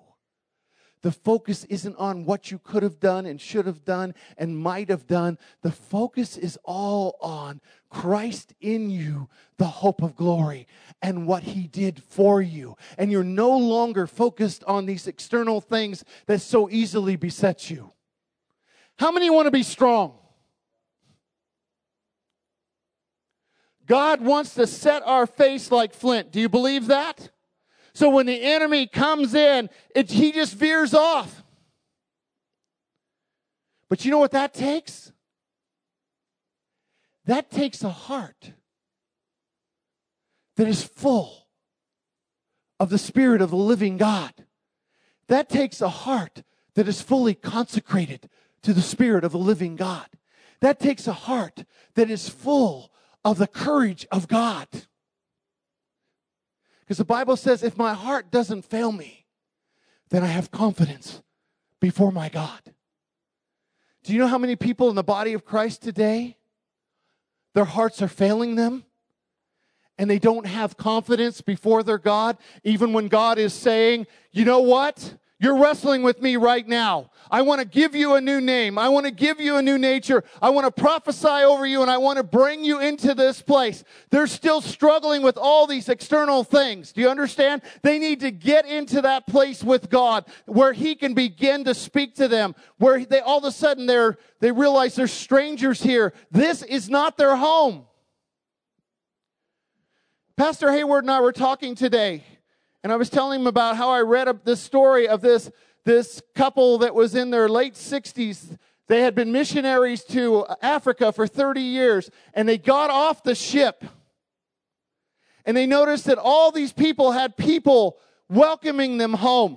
The focus isn't on what you could have done and should have done and might have done. The focus is all on Christ in you, the hope of glory, and what he did for you. And you're no longer focused on these external things that so easily beset you. How many want to be strong? God wants to set our face like flint. Do you believe that? So when the enemy comes in, it, he just veers off. But you know what that takes? That takes a heart that is full of the Spirit of the living God. That takes a heart that is fully consecrated to the Spirit of the living God. That takes a heart that is full of the courage of God. Because the Bible says, if my heart doesn't fail me, then I have confidence before my God. Do you know how many people in the body of Christ today, their hearts are failing them? And they don't have confidence before their God, even when God is saying, you know what? You're wrestling with me right now. I want to give you a new name. I want to give you a new nature. I want to prophesy over you and I want to bring you into this place. They're still struggling with all these external things. Do you understand? They need to get into that place with God where He can begin to speak to them, where they all of a sudden they're, they realize they're strangers here. This is not their home. Pastor Hayward and I were talking today and I was telling him about how I read this story of this, this couple that was in their late 60s. They had been missionaries to Africa for 30 years, and they got off the ship. And they noticed that all these people had people welcoming them home.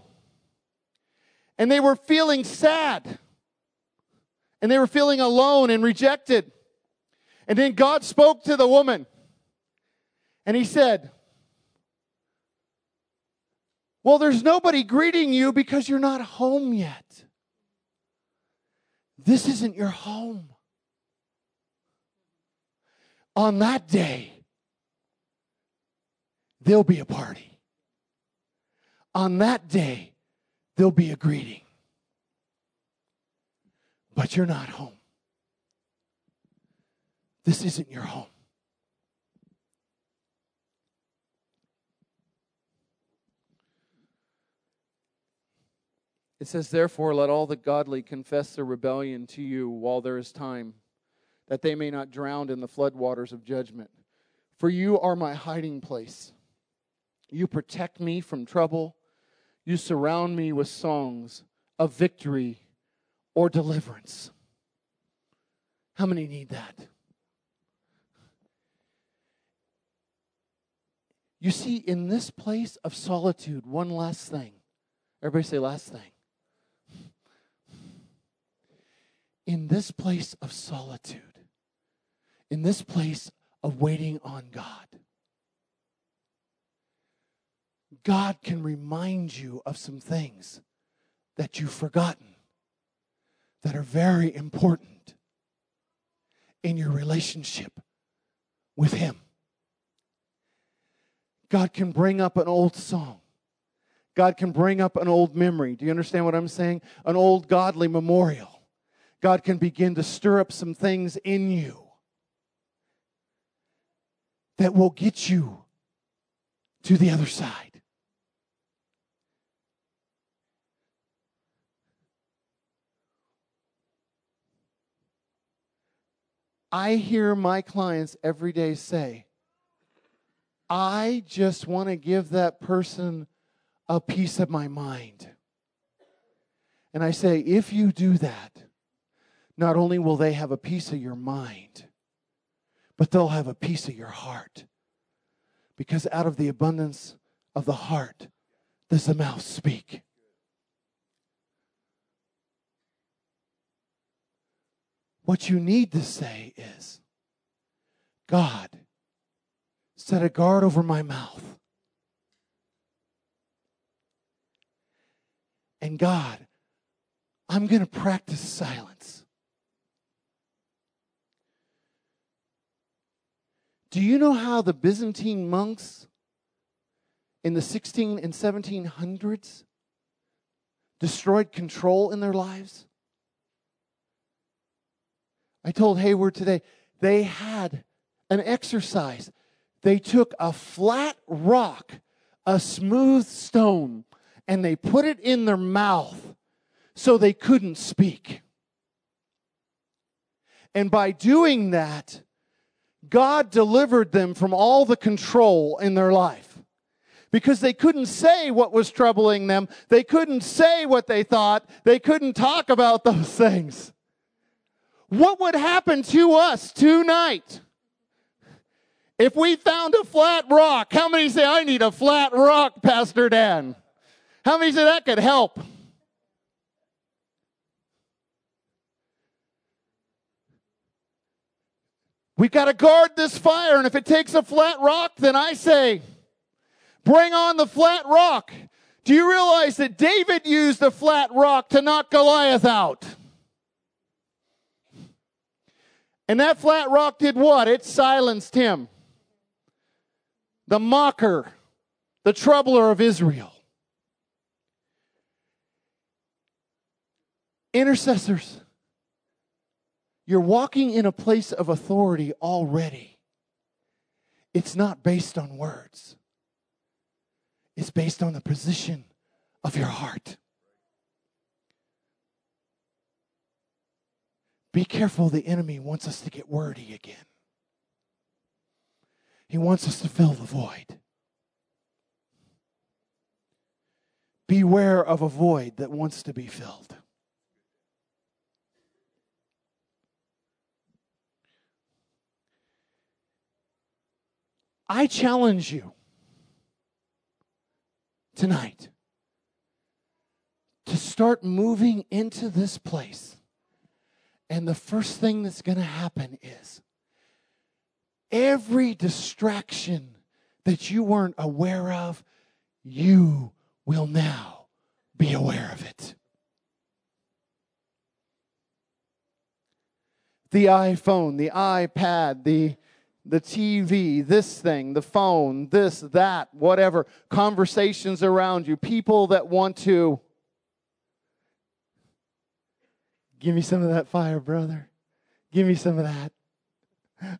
And they were feeling sad. And they were feeling alone and rejected. And then God spoke to the woman. And he said, Well, there's nobody greeting you because you're not home yet. This isn't your home. On that day, there'll be a party. On that day, there'll be a greeting. But you're not home. This isn't your home. It says, Therefore, let all the godly confess their rebellion to you while there is time, that they may not drown in the floodwaters of judgment. For you are my hiding place. You protect me from trouble. You surround me with songs of victory or deliverance. How many need that? You see, in this place of solitude, one last thing. Everybody say, last thing. In this place of solitude, in this place of waiting on God, God can remind you of some things that you've forgotten that are very important in your relationship with Him. God can bring up an old song. God can bring up an old memory. Do you understand what I'm saying? An old godly memorial. God can begin to stir up some things in you that will get you to the other side. I hear my clients every day say, I just want to give that person a piece of my mind. And I say, if you do that, not only will they have a piece of your mind, but they'll have a piece of your heart. Because out of the abundance of the heart does the mouth speak. What you need to say is, God, set a guard over my mouth. And God, I'm going to practice silence. Do you know how the Byzantine monks in the 16 and 1700s destroyed control in their lives? I told Hayward today, they had an exercise. They took a flat rock, a smooth stone, and they put it in their mouth so they couldn't speak. And by doing that, God delivered them from all the control in their life. Because they couldn't say what was troubling them. They couldn't say what they thought. They couldn't talk about those things. What would happen to us tonight if we found a flat rock? How many say, I need a flat rock, Pastor Dan? How many say that could help? We've got to guard this fire, and if it takes a flat rock, then I say, bring on the flat rock. Do you realize that David used a flat rock to knock Goliath out? And that flat rock did what? It silenced him. The mocker, the troubler of Israel. Intercessors, you're walking in a place of authority already. It's not based on words, it's based on the position of your heart. Be careful, the enemy wants us to get wordy again. He wants us to fill the void. Beware of a void that wants to be filled. I challenge you tonight to start moving into this place. And the first thing that's going to happen is every distraction that you weren't aware of, you will now be aware of it. The iPhone, the iPad, the the TV, this thing, the phone, this, that, whatever, conversations around you, people that want to give me some of that fire, brother. Give me some of that.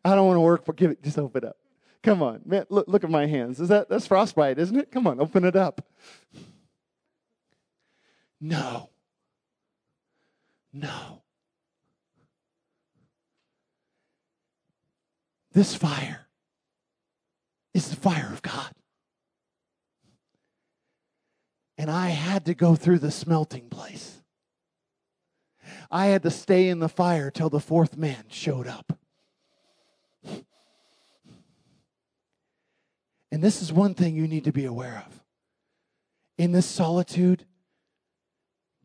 I don't want to work for give it, just open it up. Come on, man, look, look at my hands. Is that that's frostbite, isn't it? Come on, open it up. No. No. This fire is the fire of God. And I had to go through the smelting place. I had to stay in the fire till the fourth man showed up. And this is one thing you need to be aware of. In this solitude,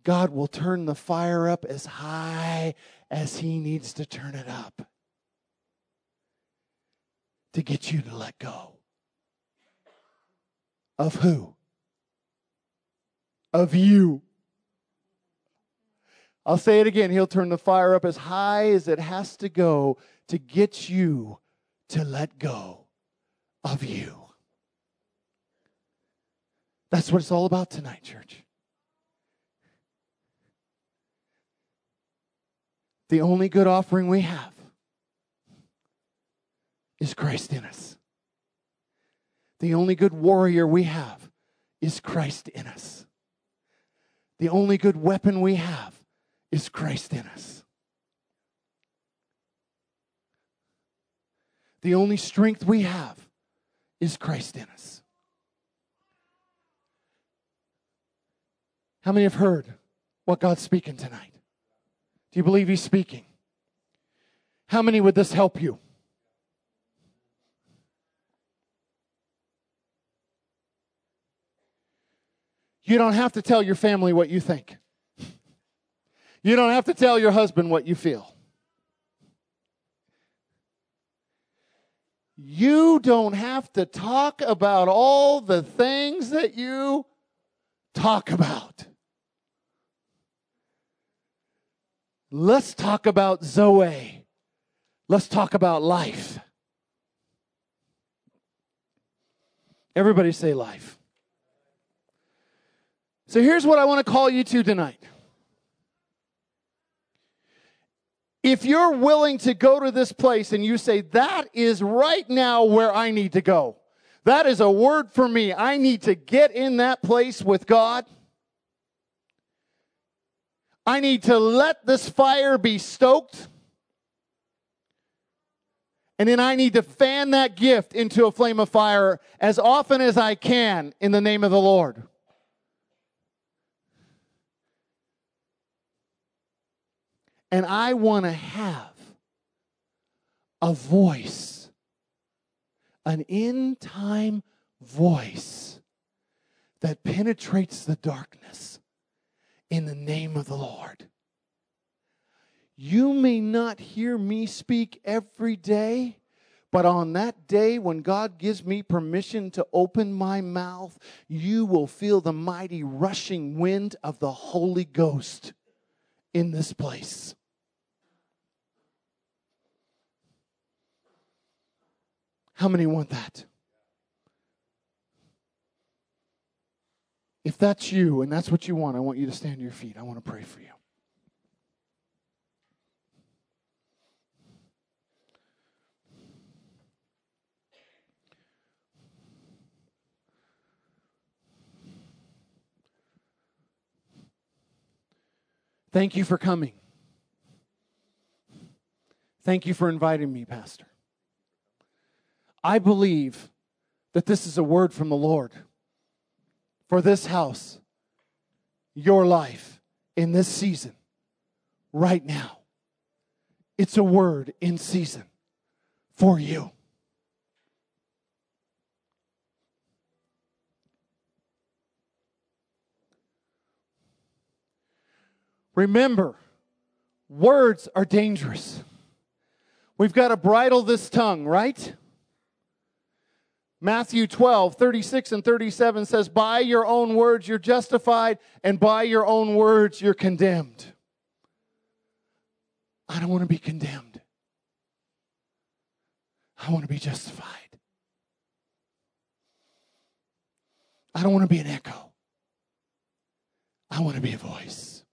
God will turn the fire up as high as He needs to turn it up to get you to let go. Of who? Of you. I'll say it again. He'll turn the fire up as high as it has to go to get you to let go of you. That's what it's all about tonight, church. The only good offering we have is Christ in us. The only good warrior we have is Christ in us. The only good weapon we have is Christ in us. The only strength we have is Christ in us. How many have heard what God's speaking tonight? Do you believe He's speaking? How many would this help you? You don't have to tell your family what you think. You don't have to tell your husband what you feel. You don't have to talk about all the things that you talk about. Let's talk about Zoe. Let's talk about life. Everybody say life. So here's what I want to call you to tonight. If you're willing to go to this place and you say, that is right now where I need to go, that is a word for me. I need to get in that place with God. I need to let this fire be stoked. And then I need to fan that gift into a flame of fire as often as I can in the name of the Lord. And I want to have a voice, an in time voice that penetrates the darkness in the name of the Lord. You may not hear me speak every day, but on that day when God gives me permission to open my mouth, you will feel the mighty rushing wind of the Holy Ghost in this place. How many want that? If that's you and that's what you want, I want you to stand to your feet. I want to pray for you. Thank you for coming. Thank you for inviting me, Pastor. I believe that this is a word from the Lord for this house, your life in this season, right now. It's a word in season for you. Remember, words are dangerous. We've got to bridle this tongue, right? Matthew 12, 36 and 37 says, By your own words you're justified, and by your own words you're condemned. I don't want to be condemned. I want to be justified. I don't want to be an echo. I want to be a voice.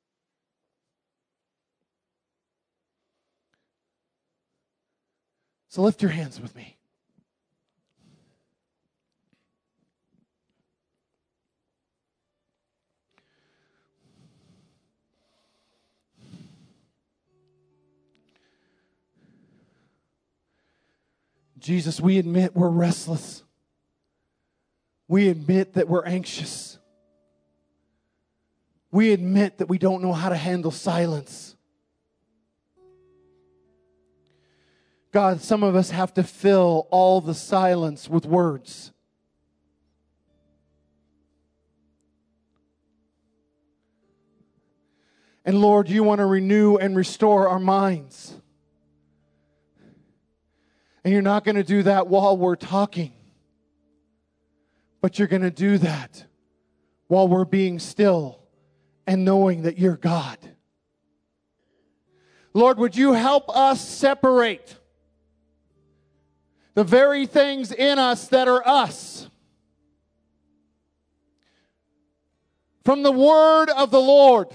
So lift your hands with me. Jesus, we admit we're restless. We admit that we're anxious. We admit that we don't know how to handle silence. God, some of us have to fill all the silence with words. And Lord, you want to renew and restore our minds. And you're not going to do that while we're talking, but you're going to do that while we're being still and knowing that you're God. Lord, would you help us separate the very things in us that are us from the word of the Lord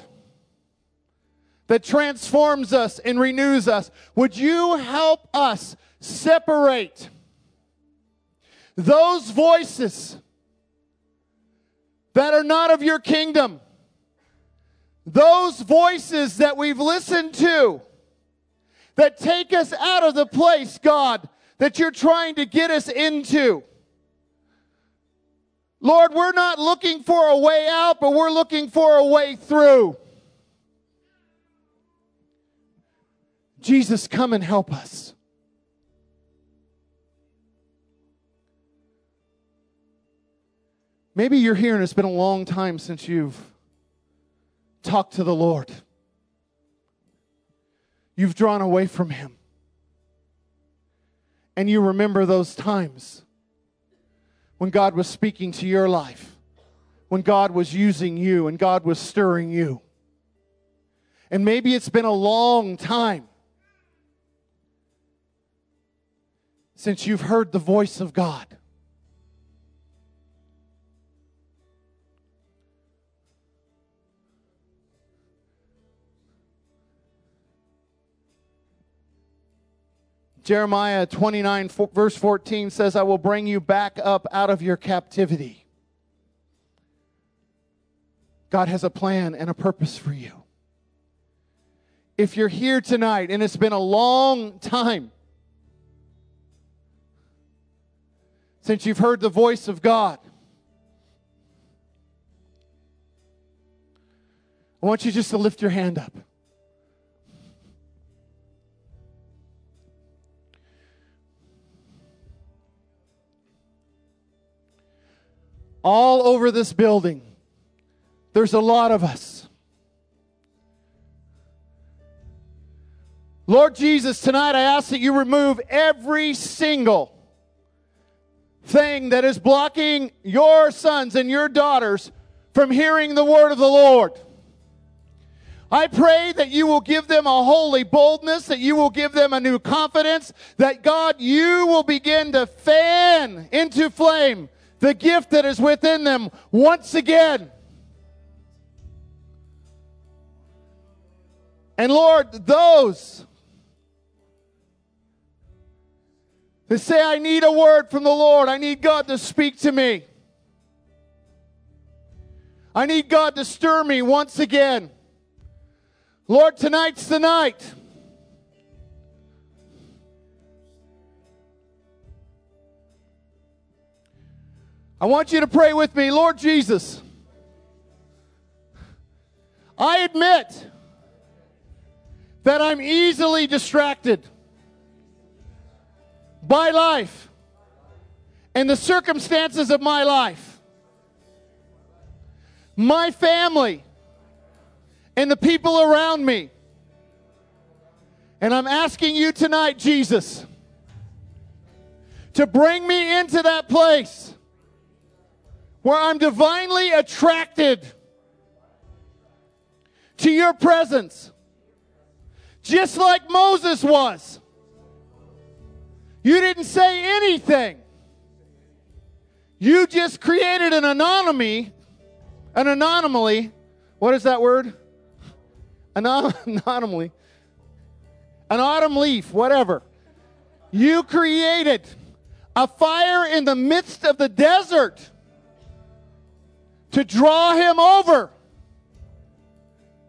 that transforms us and renews us? Would you help us separate those voices that are not of your kingdom, those voices that we've listened to that take us out of the place, God, that you're trying to get us into. Lord, we're not looking for a way out, but we're looking for a way through. Jesus, come and help us. Maybe you're here and it's been a long time since you've talked to the Lord. You've drawn away from Him. And you remember those times when God was speaking to your life, when God was using you and God was stirring you. And maybe it's been a long time since you've heard the voice of God. Jeremiah 29, verse 14 says, I will bring you back up out of your captivity. God has a plan and a purpose for you. If you're here tonight and it's been a long time since you've heard the voice of God, I want you just to lift your hand up. All over this building. There's a lot of us. Lord Jesus, tonight I ask that you remove every single thing that is blocking your sons and your daughters from hearing the word of the Lord. I pray that you will give them a holy boldness, that you will give them a new confidence, that God, you will begin to fan into flame the gift that is within them once again. And Lord, those that say, I need a word from the Lord, I need God to speak to me. I need God to stir me once again. Lord, tonight's the night. I want you to pray with me, Lord Jesus. I admit that I'm easily distracted by life and the circumstances of my life, my family, and the people around me. And I'm asking you tonight, Jesus to bring me into that place where I'm divinely attracted to your presence, just like Moses was. You didn't say anything. You just created an anomaly, an anomaly. What is that word? anomaly. An autumn leaf, whatever. You created a fire in the midst of the desert to draw him over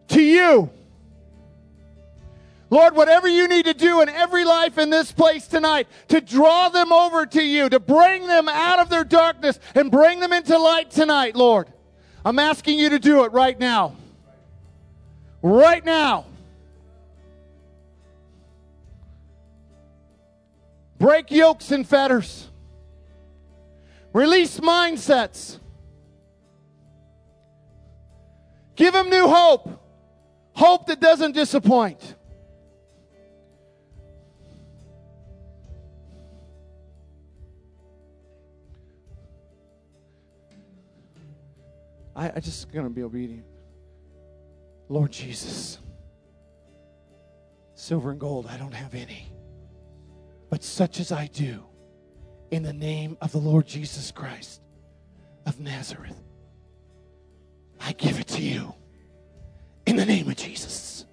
to you. Lord, whatever you need to do in every life in this place tonight to draw them over to you, to bring them out of their darkness and bring them into light tonight, Lord, I'm asking you to do it right now. Right now. Break yokes and fetters. Release mindsets. Give them new hope. Hope that doesn't disappoint. I, I just gonna be obedient. Lord Jesus, silver and gold, I don't have any. But such as I do, in the name of the Lord Jesus Christ of Nazareth, I give it to you. In the name of Jesus.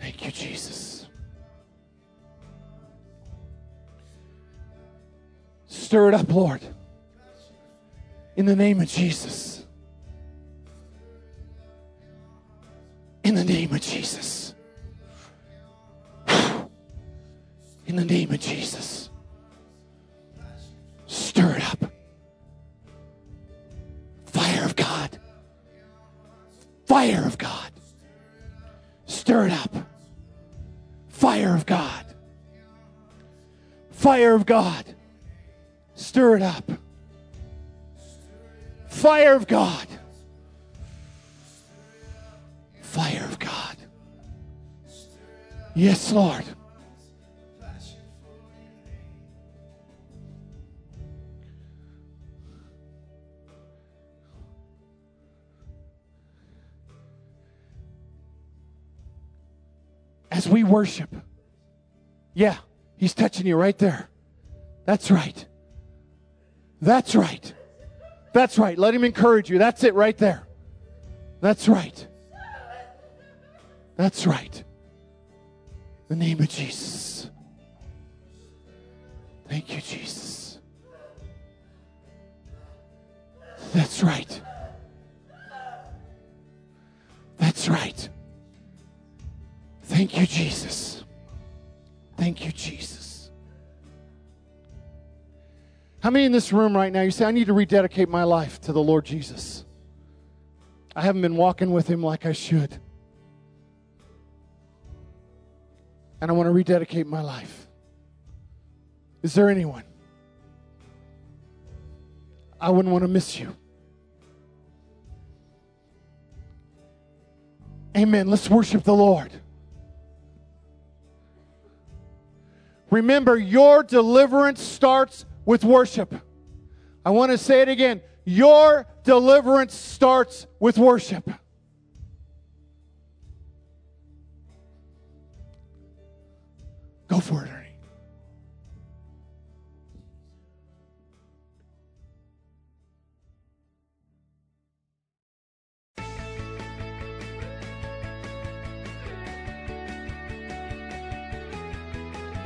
Thank you, Jesus. Stir it up, Lord. In the name of Jesus. In the name of Jesus. In the name of Jesus. Stir it up. Fire of God. Fire of God. Stir it up. Fire of God. Fire of God. Stir it up. Fire of God. Fire of God. Yes, Lord. We worship, yeah, He's touching you right there. That's right. That's right. That's right. Let him encourage you. That's it right there. That's right. That's right. The name of Jesus. Thank you, Jesus. That's right. That's right. Thank you, Jesus. Thank you, Jesus. How many in this room right now, you say, I need to rededicate my life to the Lord Jesus? I haven't been walking with Him like I should. And I want to rededicate my life. Is there anyone? I wouldn't want to miss you. Amen. Let's worship the Lord. Remember, your deliverance starts with worship. I want to say it again. Your deliverance starts with worship. Go for it,